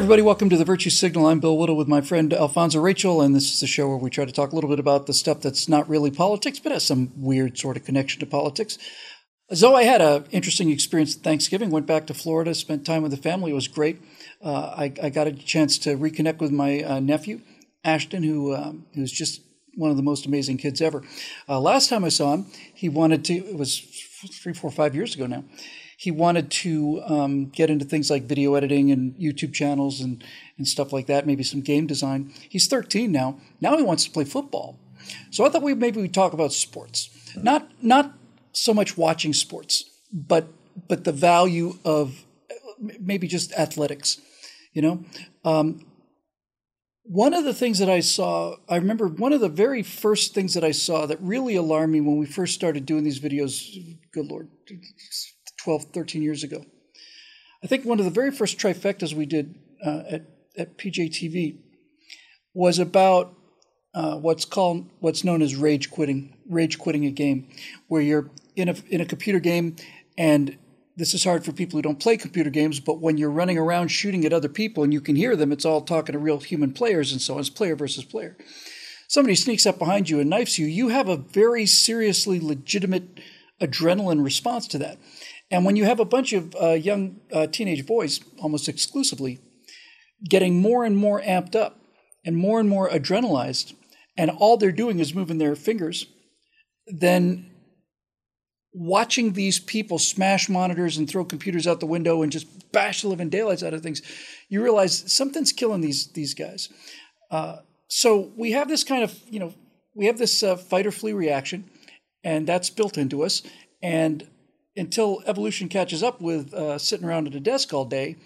Everybody. Welcome to the Virtue Signal. I'm Bill Whittle with my friend Alfonso Rachel, and this is the show where we try to talk a little bit about the stuff that's not really politics, but has some weird sort of connection to politics. So I had an interesting experience at Thanksgiving. Went back to Florida, spent time with the family. It was great. Uh, I, I, got a chance to reconnect with my uh, nephew, Ashton, who um, who's just one of the most amazing kids ever. Uh, last time I saw him, he wanted to. It was three, four, five years ago now he wanted to um, get into things like video editing and YouTube channels and, and stuff like that, maybe some game design. He's 13 now. Now he wants to play football. So I thought we maybe we talk about sports, not not so much watching sports, but but the value of maybe just athletics. You know, um, one of the things that I saw, I remember one of the very first things that I saw that really alarmed me when we first started doing these videos. Good Lord, 12, 13 years ago. I think one of the very first trifectas we did uh, at, at PJTV was about uh, what's called what's known as rage quitting, rage quitting a game, where you're in a in a computer game, and this is hard for people who don't play computer games. But when you're running around shooting at other people and you can hear them, it's all talking to real human players, and so on. It's player versus player. Somebody sneaks up behind you and knifes you. You have a very seriously legitimate adrenaline response to that. And when you have a bunch of uh, young uh, teenage boys, almost exclusively, getting more and more amped up and more and more adrenalized, and all they're doing is moving their fingers, then watching these people smash monitors and throw computers out the window and just bash the living daylights out of things, you realize something's killing these these guys. Uh, so we have this kind of you know we have this uh, fight or flee reaction, and that's built into us. And until evolution catches up with uh, sitting around at a desk all day,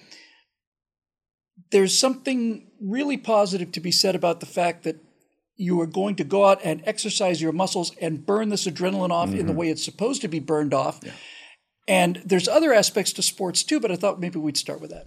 there's something really positive to be said about the fact that you are going to go out and exercise your muscles and burn this adrenaline off mm-hmm. in the mm-hmm. way it's supposed to be burned off. Yeah. And there's other aspects to sports too, but I thought maybe we'd start with that.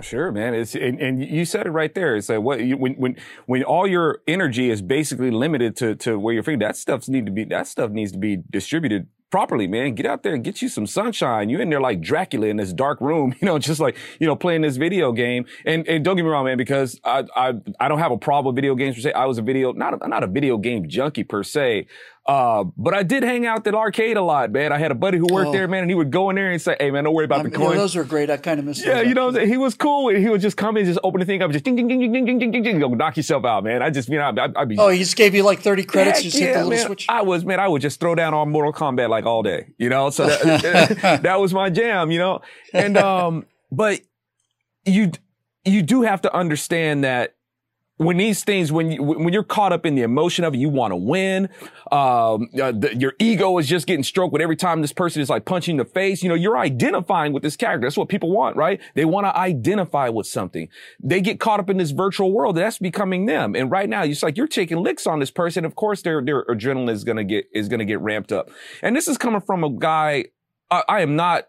Sure, man. It's and, and, you said it right there. It's like what you, when when when all your energy is basically limited to to where you're that stuff need to be that stuff needs to be distributed properly, man. Get out there and get you some sunshine. You're in there like Dracula in this dark room, you know, just like, you know, playing this video game. And, and don't get me wrong, man, because I, I, I don't have a problem with video games per se. I was a video, not a, not a video game junkie per se, uh, but I did hang out at arcade a lot, man. I had a buddy who worked oh. there, man, and he would go in there and say, "Hey, man, don't worry about mean, the coins." Yeah, those were great. I kind of missed. Yeah, you know, he was cool. He would just come in, just open the thing up, just ding, ding, ding, ding, ding, ding, ding, ding, ding, go knock yourself out, man. I just, you know, I'd, I'd be. Oh, he just gave you like thirty credits. Heck, just yeah, hit the little man. switch. I was, man, I would just throw down on Mortal Kombat like all day, you know. So that, that was my jam, you know. And um, but you you do have to understand that when these things, when you, when you're caught up in the emotion of it, you want to win. Um, uh, the, your ego is just getting stroked with every time this person is like punching the face. You know, you're identifying with this character. That's what people want, right? They want to identify with something. They get caught up in this virtual world. That's becoming them. And right now, it's like you're taking licks on this person. Of course, their their adrenaline is gonna get is gonna get ramped up. And this is coming from a guy. I, I am not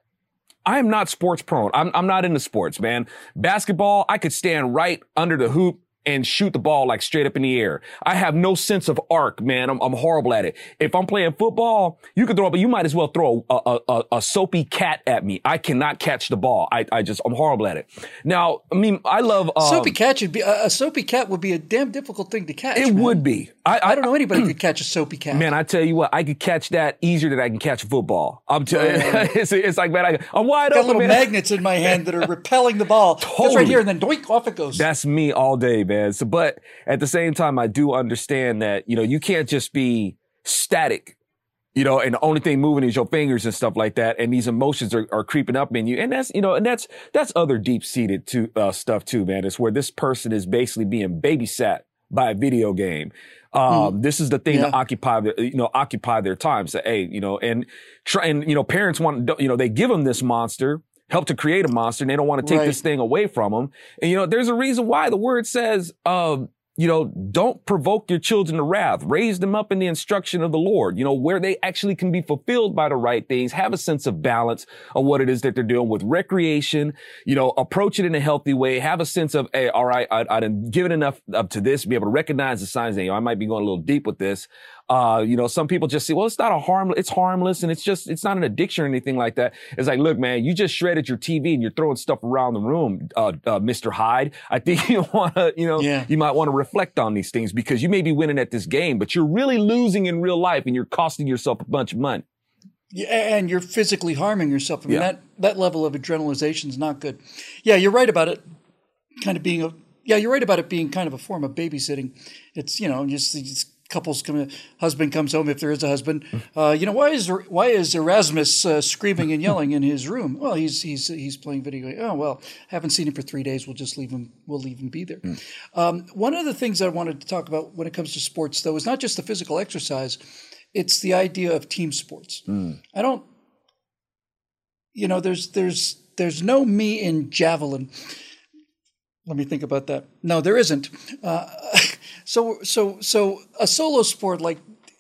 I am not sports prone. I'm, I'm not into sports, man. Basketball, I could stand right under the hoop and shoot the ball like straight up in the air. I have no sense of arc, man. I'm, I'm horrible at it. If I'm playing football, you can throw, but you might as well throw a, a, a, soapy cat at me. I cannot catch the ball. I, I just, I'm horrible at it. Now, I mean, I love, um, soapy cat should be, a, soapy cat would be a damn difficult thing to catch. It man. would be. I, I, I don't know anybody could catch a soapy cat. Man, I tell you what, I could catch that easier than I can catch a football. I'm telling you, it's, it's like, man, I, am wide Got open. little man. magnets in my hand that are repelling the ball. Totally. It's right here and then doink, off it goes. That's me all day, man. So, but at the same time, I do understand that, you know, you can't just be static, you know, and the only thing moving is your fingers and stuff like that. And these emotions are, are creeping up in you. And that's, you know, and that's, that's other deep seated to, uh, stuff too, man. It's where this person is basically being babysat by a video game. Um, mm. this is the thing yeah. to occupy, their, you know, occupy their time. So, hey, you know, and try, and, you know, parents want, you know, they give them this monster help to create a monster and they don't want to take right. this thing away from them. And, you know, there's a reason why the word says, um, you know, don't provoke your children to wrath. Raise them up in the instruction of the Lord, you know, where they actually can be fulfilled by the right things, have a sense of balance of what it is that they're doing with recreation, you know, approach it in a healthy way, have a sense of, hey, all right, I, I done given enough up to this, be able to recognize the signs that, you know, I might be going a little deep with this. Uh, you know, some people just say, well, it's not a harm, it's harmless and it's just, it's not an addiction or anything like that. It's like, look, man, you just shredded your TV and you're throwing stuff around the room, uh, uh, Mr. Hyde. I think you want to, you know, yeah. you might want to reflect on these things because you may be winning at this game, but you're really losing in real life and you're costing yourself a bunch of money. Yeah, and you're physically harming yourself. I mean, yeah. that, that level of adrenalization is not good. Yeah, you're right about it kind of being a, yeah, you're right about it being kind of a form of babysitting. It's, you know, just, just couples come, husband comes home if there is a husband. Uh, you know, why is why is Erasmus uh, screaming and yelling in his room? Well, he's he's he's playing video. Game. Oh well, haven't seen him for three days. We'll just leave him. We'll leave him be there. Mm. Um, one of the things I wanted to talk about when it comes to sports, though, is not just the physical exercise. It's the idea of team sports. Mm. I don't. You know, there's there's there's no me in javelin. Let me think about that. No, there isn't. Uh, so, so, so a solo sport like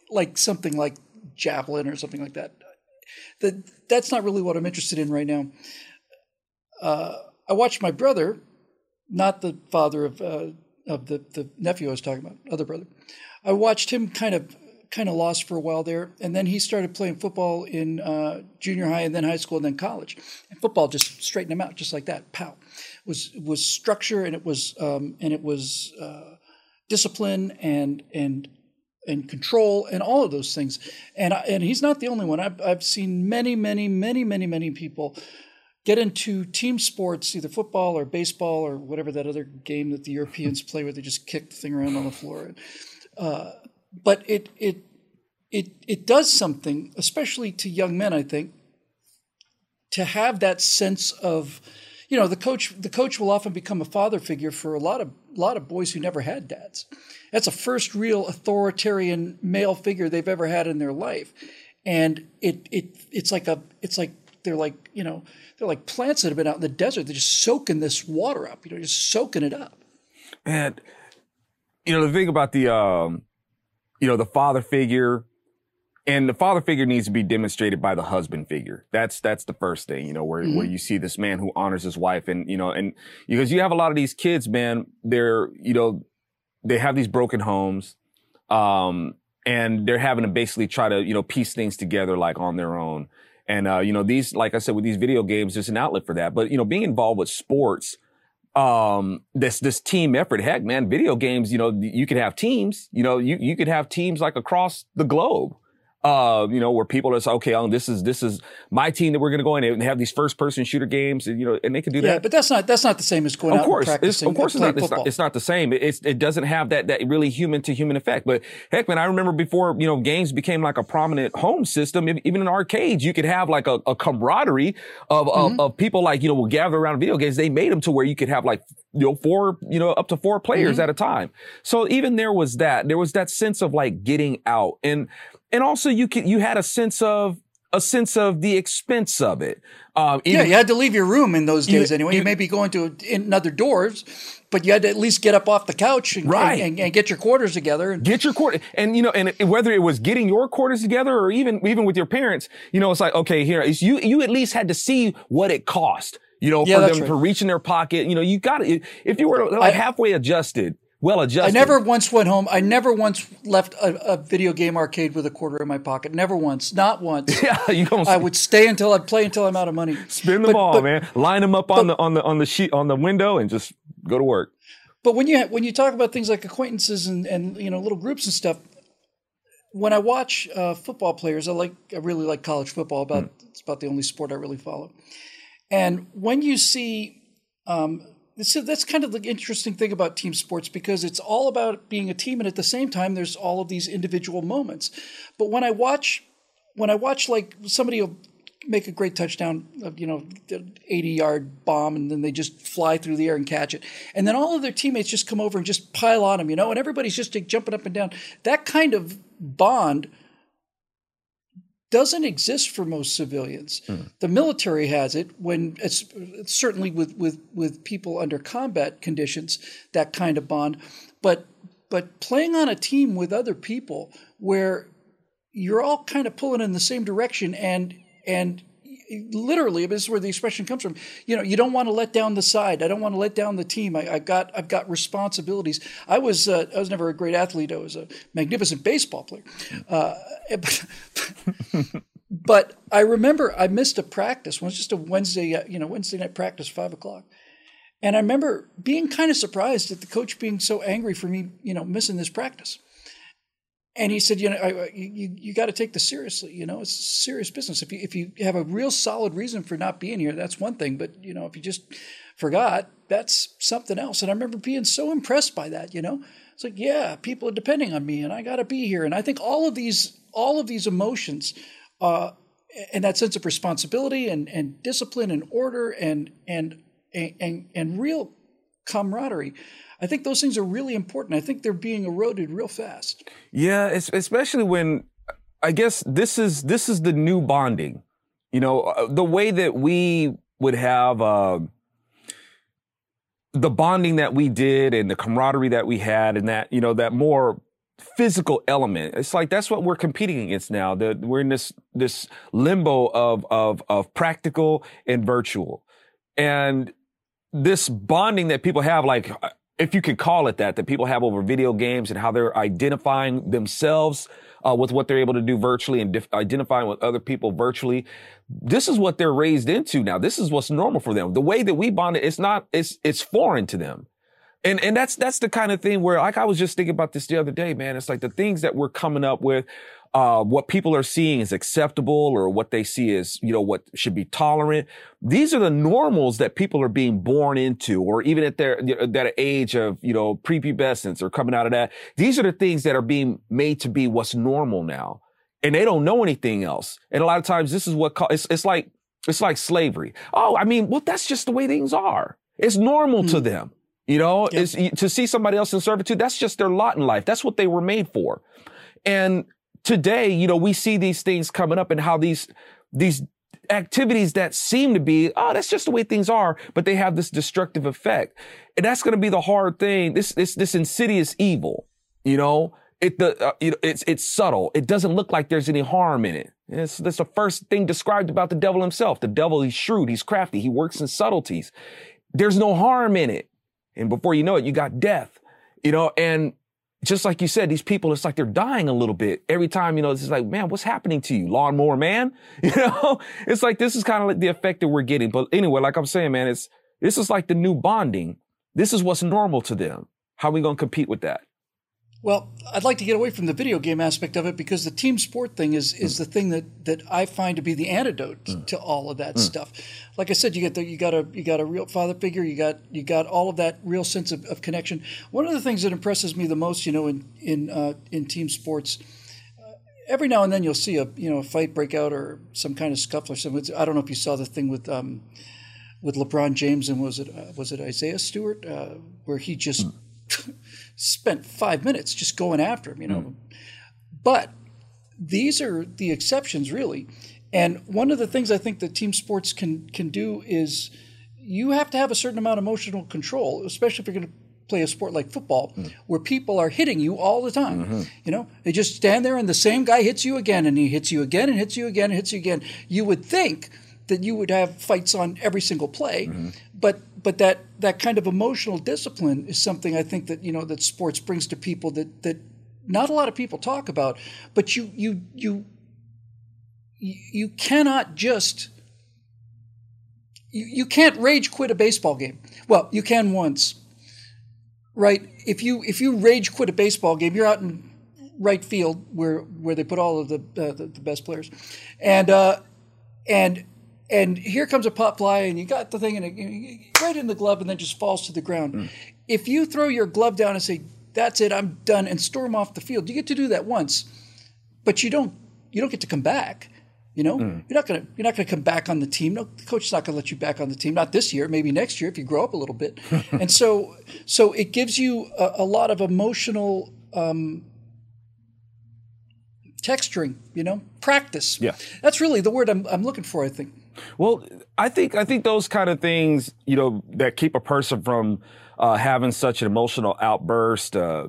like something like javelin or something like that. That that's not really what I'm interested in right now. Uh, I watched my brother, not the father of uh, of the the nephew I was talking about, other brother. I watched him kind of kind of lost for a while there, and then he started playing football in uh, junior high, and then high school, and then college. And football just straightened him out, just like that. Pow was was structure and it was um, and it was uh, discipline and and and control and all of those things. And and he's not the only one. I've I've seen many many many many many people get into team sports, either football or baseball or whatever that other game that the Europeans play where they just kick the thing around on the floor. Uh, but it it it it does something, especially to young men. I think to have that sense of you know the coach the coach will often become a father figure for a lot of a lot of boys who never had dads. That's a first real authoritarian male figure they've ever had in their life. And it it it's like a it's like they're like you know they're like plants that have been out in the desert. They're just soaking this water up you know just soaking it up. And you know the thing about the um you know the father figure and the father figure needs to be demonstrated by the husband figure. That's that's the first thing, you know, where mm-hmm. where you see this man who honors his wife, and you know, and because you have a lot of these kids, man, they're you know, they have these broken homes, um, and they're having to basically try to you know piece things together like on their own. And uh, you know, these like I said, with these video games, there's an outlet for that. But you know, being involved with sports, um this this team effort heck man video games you know you could have teams you know you you could have teams like across the globe uh, you know, where people are say, okay, oh, this is, this is my team that we're going to go in and have these first person shooter games and, you know, and they can do that. yeah, that. but that's not, that's not the same as going of out course, and practicing. Of course, it's not, it's not, it's not, the same. It's, it doesn't have that, that really human to human effect. But heck, man, I remember before, you know, games became like a prominent home system, even in arcades, you could have like a, a camaraderie of, mm-hmm. of, of, people like, you know, will gather around video games. They made them to where you could have like, you know, four, you know, up to four players mm-hmm. at a time. So even there was that, there was that sense of like getting out and, and also you could you had a sense of a sense of the expense of it. Um, yeah, you had to leave your room in those days you, anyway. You, you may be going to another doors, but you had to at least get up off the couch and, right. and, and, and get your quarters together. And, get your quarters, and you know, and whether it was getting your quarters together or even even with your parents, you know, it's like okay, here you you at least had to see what it cost. You know, yeah, for them right. for reaching their pocket. You know, you got it. If you were like I, halfway adjusted, well adjusted. I never once went home. I never once left a, a, video game arcade with a quarter in my pocket. Never once. Not once. yeah, you don't. I would stay until I'd play until I'm out of money. Spin them but, all, but, man. Line them up on but, the on the on the sheet on the window and just go to work. But when you when you talk about things like acquaintances and and you know little groups and stuff, when I watch uh, football players, I like I really like college football. About mm. it's about the only sport I really follow. And when you see um, that's kind of the interesting thing about team sports because it's all about being a team and at the same time there's all of these individual moments. But when i watch when i watch like somebody will make a great touchdown uh, you know 80 yard bomb and then they just fly through the air and catch it and then all of their teammates just come over and just pile on them you know and everybody's just jumping up and down. That kind of bond doesn't exist for most civilians. Mm. The military has it when it's, it's, certainly with, with, with people under combat conditions, that kind of bond. But but playing on a team with other people where you're all kind of pulling in the same direction and and literally this is where the expression comes from. You know you don't want to let down the side. I don't want to let down the team. I, have got i've got responsibilities. I was uh, i was never a great athlete. I was a magnificent baseball player. Uh, but, i remember i missed a practice. It was just a wednesday uh, you know wednesday night practice five o'clock. And i remember being kind of surprised at the coach being so angry for me you know missing this practice and he said, you know, I, you you got to take this seriously. You know, it's serious business. If you if you have a real solid reason for not being here, that's one thing. But you know, if you just forgot, that's something else. And I remember being so impressed by that. You know, it's like, yeah, people are depending on me, and I got to be here. And I think all of these all of these emotions, uh, and that sense of responsibility and and discipline and order and and and and real camaraderie I think those things are really important. I think they're being eroded real fast. Yeah, especially when I guess this is this is the new bonding. You know, uh, the way that we would have uh, the bonding that we did and the camaraderie that we had and that, you know, that more physical element. It's like that's what we're competing against now. That we're in this this limbo of of of practical and virtual. And this bonding that people have like if you could call it that, that people have over video games and how they're identifying themselves uh, with what they're able to do virtually and dif- identifying with other people virtually. This is what they're raised into now. This is what's normal for them. The way that we bond, it's not, it's, it's foreign to them. And, and that's, that's the kind of thing where, like, I was just thinking about this the other day, man. It's like the things that we're coming up with, uh, what people are seeing is acceptable or what they see as, you know, what should be tolerant. These are the normals that people are being born into, or even at their, that age of, you know, prepubescence or coming out of that. These are the things that are being made to be what's normal now. And they don't know anything else. And a lot of times this is what, it's, it's like, it's like slavery. Oh, I mean, well, that's just the way things are. It's normal mm. to hmm. them. You know, yep. to see somebody else in servitude, that's just their lot in life. That's what they were made for. And today, you know, we see these things coming up and how these, these activities that seem to be, oh, that's just the way things are, but they have this destructive effect. And that's going to be the hard thing. This, this, this insidious evil, you know, it, the, uh, you know, it's, it's subtle. It doesn't look like there's any harm in it. It's, that's the first thing described about the devil himself. The devil, he's shrewd. He's crafty. He works in subtleties. There's no harm in it. And before you know it, you got death, you know, and just like you said, these people, it's like they're dying a little bit every time, you know, it's like, man, what's happening to you? Lawnmower man? You know, it's like, this is kind of like the effect that we're getting. But anyway, like I'm saying, man, it's, this is like the new bonding. This is what's normal to them. How are we going to compete with that? Well, I'd like to get away from the video game aspect of it because the team sport thing is is mm. the thing that that I find to be the antidote mm. to all of that mm. stuff. Like I said, you get the you got a you got a real father figure, you got you got all of that real sense of, of connection. One of the things that impresses me the most, you know, in in uh, in team sports, uh, every now and then you'll see a you know a fight break out or some kind of scuffle or something. I don't know if you saw the thing with. Um, with LeBron James and was it uh, was it Isaiah Stewart uh, where he just mm spent five minutes just going after him, you know. Mm. But these are the exceptions, really. And one of the things I think that team sports can can do is you have to have a certain amount of emotional control, especially if you're going to play a sport like football, mm. where people are hitting you all the time. Mm-hmm. You know, they just stand there and the same guy hits you again, and he hits you again, and hits you again, and hits you again. You would think that you would have fights on every single play, mm-hmm. but but that that kind of emotional discipline is something I think that you know that sports brings to people that that not a lot of people talk about. But you you you you cannot just you, you can't rage quit a baseball game. Well, you can once, right? If you if you rage quit a baseball game, you're out in right field where where they put all of the uh, the, the, best players, and uh, and and here comes a pop fly, and you got the thing and it, right in the glove, and then just falls to the ground. Mm. If you throw your glove down and say, "That's it, I'm done," and storm off the field, you get to do that once, but you don't you don't get to come back. You know, mm. you're not gonna you're not gonna come back on the team. No, the coach's not gonna let you back on the team. Not this year, maybe next year if you grow up a little bit. and so so it gives you a, a lot of emotional um, texturing. You know, practice. Yeah, that's really the word I'm I'm looking for. I think. Well, I think I think those kind of things, you know, that keep a person from uh, having such an emotional outburst, uh,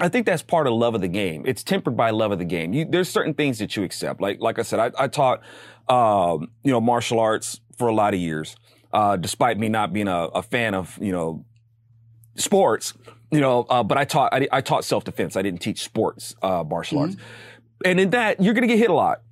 I think that's part of love of the game. It's tempered by love of the game. You, there's certain things that you accept. Like, like I said, I, I taught, um, you know, martial arts for a lot of years, uh, despite me not being a, a, fan of, you know, sports, you know, uh, but I taught, I, I taught self-defense. I didn't teach sports, uh, martial mm-hmm. arts. And in that, you're going to get hit a lot.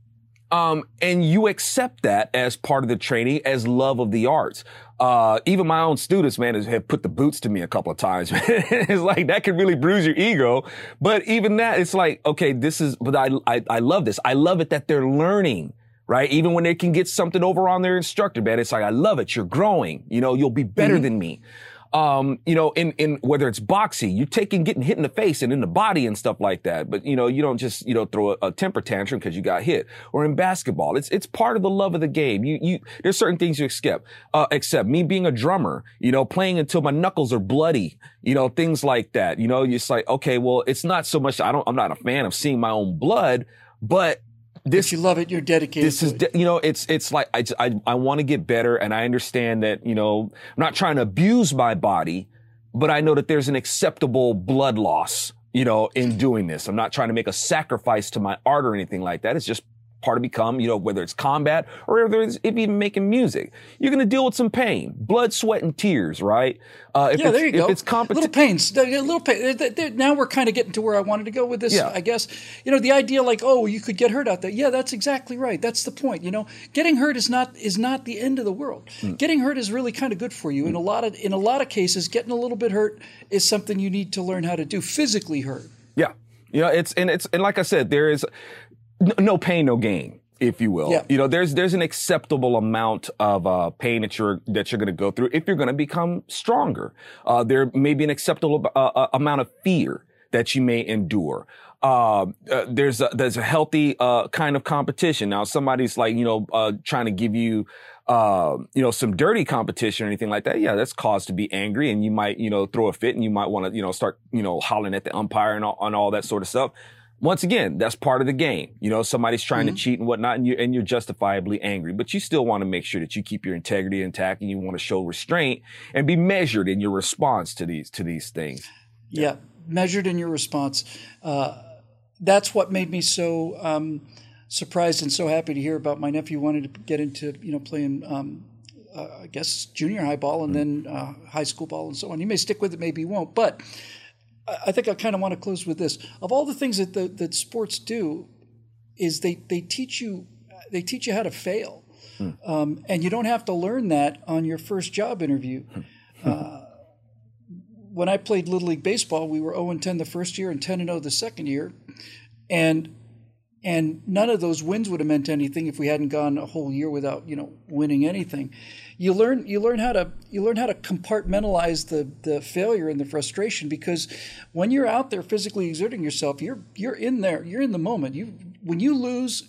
Um, and you accept that as part of the training as love of the arts. Uh, even my own students, man, have put the boots to me a couple of times. it's like that can really bruise your ego. But even that, it's like, okay, this is, but I, I, I love this. I love it that they're learning right? Even when they can get something over on their instructor, man, it's like, I love it. You're growing. You know, you'll be better mm-hmm. than me um, you know, in, in whether it's boxing, you're taking, getting hit in the face and in the body and stuff like that. But, you know, you don't just, you know, throw a, a temper tantrum because you got hit or in basketball. It's, it's part of the love of the game. You, you, there's certain things you accept, uh, except me being a drummer, you know, playing until my knuckles are bloody, you know, things like that. You know, it's like, okay, well, it's not so much, I don't, I'm not a fan of seeing my own blood, but this if you love it you're dedicated this is de- you know it's it's like i i, I want to get better and i understand that you know i'm not trying to abuse my body but i know that there's an acceptable blood loss you know in doing this. I'm not trying to make a sacrifice to my art or anything like that. It's just part of become, you know, whether it's combat or whether it's even making music. You're going to deal with some pain, blood, sweat, and tears, right? Uh, yeah, there you go. If it's competition, little pains, a little pain. Now we're kind of getting to where I wanted to go with this. Yeah. I guess you know the idea, like, oh, you could get hurt out there. Yeah, that's exactly right. That's the point. You know, getting hurt is not is not the end of the world. Mm. Getting hurt is really kind of good for you. Mm. In a lot of in a lot of cases, getting a little bit hurt is something you need to learn how to do. Physically hurt. Yeah. You know, it's and it's and like I said, there is no pain, no gain if you will. Yeah. You know, there's there's an acceptable amount of uh, pain that you're that you're going to go through if you're going to become stronger. Uh, there may be an acceptable uh, uh amount of fear that you may endure. Uh, uh, there's a, there's a healthy kind of competition. Now, somebody's like you know trying to give you. you know, some dirty competition or anything like that. Yeah, that's cause to be angry, and you might, you know, throw a fit, and you might want to, you know, start, you know, hollering at the umpire and all, and all that sort of stuff once again, that's part of the game. You know, somebody's trying mm-hmm. to cheat and whatnot, and you're, and you're justifiably angry, but you still want to make sure that you keep your integrity intact and you want to show restraint and be measured in your response to these, to these things. Yeah. yeah measured in your response. Uh, that's what made me so, um, surprised and so happy to hear about my nephew wanting to get into, you know, playing, um, uh, I guess junior high ball and mm-hmm. then uh, high school ball and so on. He may stick with it, maybe he won't, but I think I kind of want to close with this. Of all the things that the, that sports do, is they they teach you they teach you how to fail, hmm. um, and you don't have to learn that on your first job interview. Hmm. uh, when I played little league baseball, we were zero and ten the first year and ten and zero oh the second year, and and none of those wins would have meant anything if we hadn't gone a whole year without you know winning anything you learn you learn how to you learn how to compartmentalize the the failure and the frustration because when you're out there physically exerting yourself, you're you're in there, you're in the moment. You when you lose,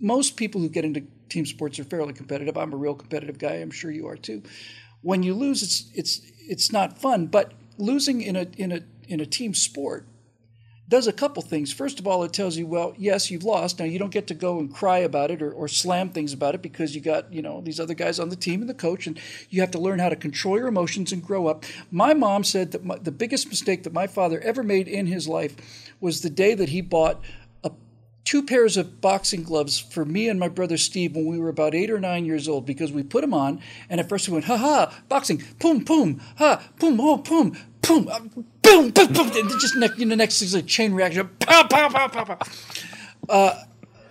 most people who get into team sports are fairly competitive. I'm a real competitive guy. I'm sure you are too. When you lose, it's it's it's not fun. But losing in a in a in a team sport does a couple things. First of all, it tells you, well, yes, you've lost. Now you don't get to go and cry about it or, or slam things about it because you got, you know, these other guys on the team and the coach, and you have to learn how to control your emotions and grow up. My mom said that my, the biggest mistake that my father ever made in his life was the day that he bought a, two pairs of boxing gloves for me and my brother Steve when we were about eight or nine years old because we put them on, and at first we went, ha ha, boxing, boom, boom, ha, boom, oh, boom, boom, uh, boom, boom, boom. And just next, you know, next is a chain reaction. Pow, pow, pow, pow, pow. Uh,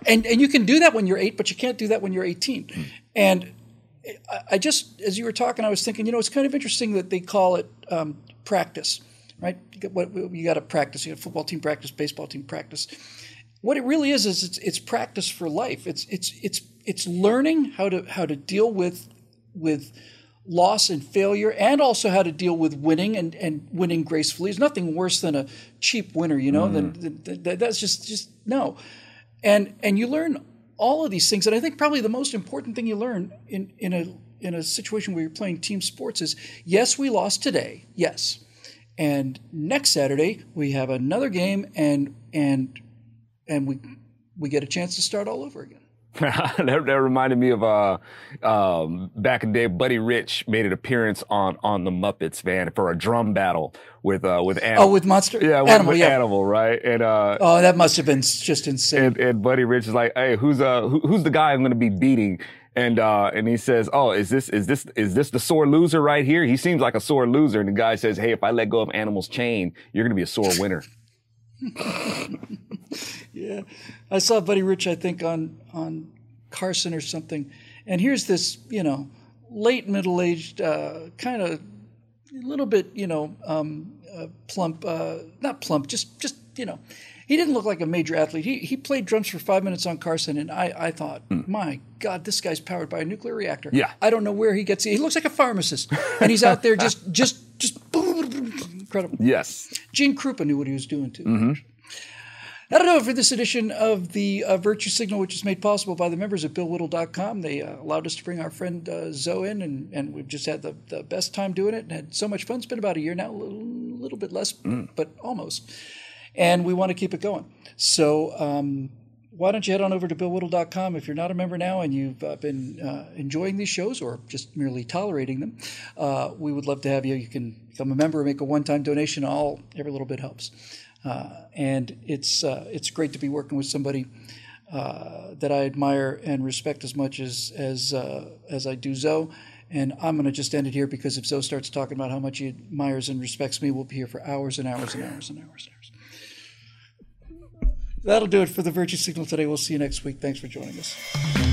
and and you can do that when you're eight, but you can't do that when you're 18. And I just, as you were talking, I was thinking, you know, it's kind of interesting that they call it um, practice, right? You got, what, you got to practice. You got football team practice, baseball team practice. What it really is is it's, it's practice for life. It's it's it's it's learning how to how to deal with with loss and failure and also how to deal with winning and, and winning gracefully. There's nothing worse than a cheap winner, you know, mm. than, than, than, that's just, just no. And, and you learn all of these things. And I think probably the most important thing you learn in, in a, in a situation where you're playing team sports is yes, we lost today. Yes. And next Saturday we have another game and, and, and we, we get a chance to start all over again. that, that, reminded me of uh, um, back in the day. Buddy Rich made an appearance on on the Muppets, man, for a drum battle with uh, with Animal. Oh, with Monster. Yeah, with Animal. with yeah. Animal, right? And uh, oh, that must have been just insane. And, and Buddy Rich is like, "Hey, who's uh who, who's the guy I'm going to be beating?" And uh, and he says, "Oh, is this is this is this the sore loser right here? He seems like a sore loser." And the guy says, "Hey, if I let go of Animal's chain, you're going to be a sore winner." yeah, I saw Buddy Rich, I think on on Carson or something, and here's this, you know, late middle aged, uh, kind of a little bit, you know, um, uh, plump, uh, not plump, just just you know, he didn't look like a major athlete. He he played drums for five minutes on Carson, and I I thought, mm. my God, this guy's powered by a nuclear reactor. Yeah, I don't know where he gets. it. He looks like a pharmacist, and he's out there just just just boom, incredible. Yes, Gene Krupa knew what he was doing too. Mm-hmm. That'll do it for this edition of the uh, Virtue Signal, which is made possible by the members of BillWhittle.com. They uh, allowed us to bring our friend uh, Zo in, and, and we've just had the, the best time doing it and had so much fun. It's been about a year now, a little, little bit less, mm. but almost. And we want to keep it going. So um, why don't you head on over to BillWhittle.com if you're not a member now and you've uh, been uh, enjoying these shows or just merely tolerating them. Uh, we would love to have you. You can become a member, make a one-time donation. All every little bit helps. Uh, and it's uh, it's great to be working with somebody uh, that I admire and respect as much as as as I do Zo. And I'm going to just end it here because if Zo starts talking about how much he admires and respects me, we'll be here for hours and hours and hours and hours and hours. That'll do it for the Virtue Signal today. We'll see you next week. Thanks for joining us.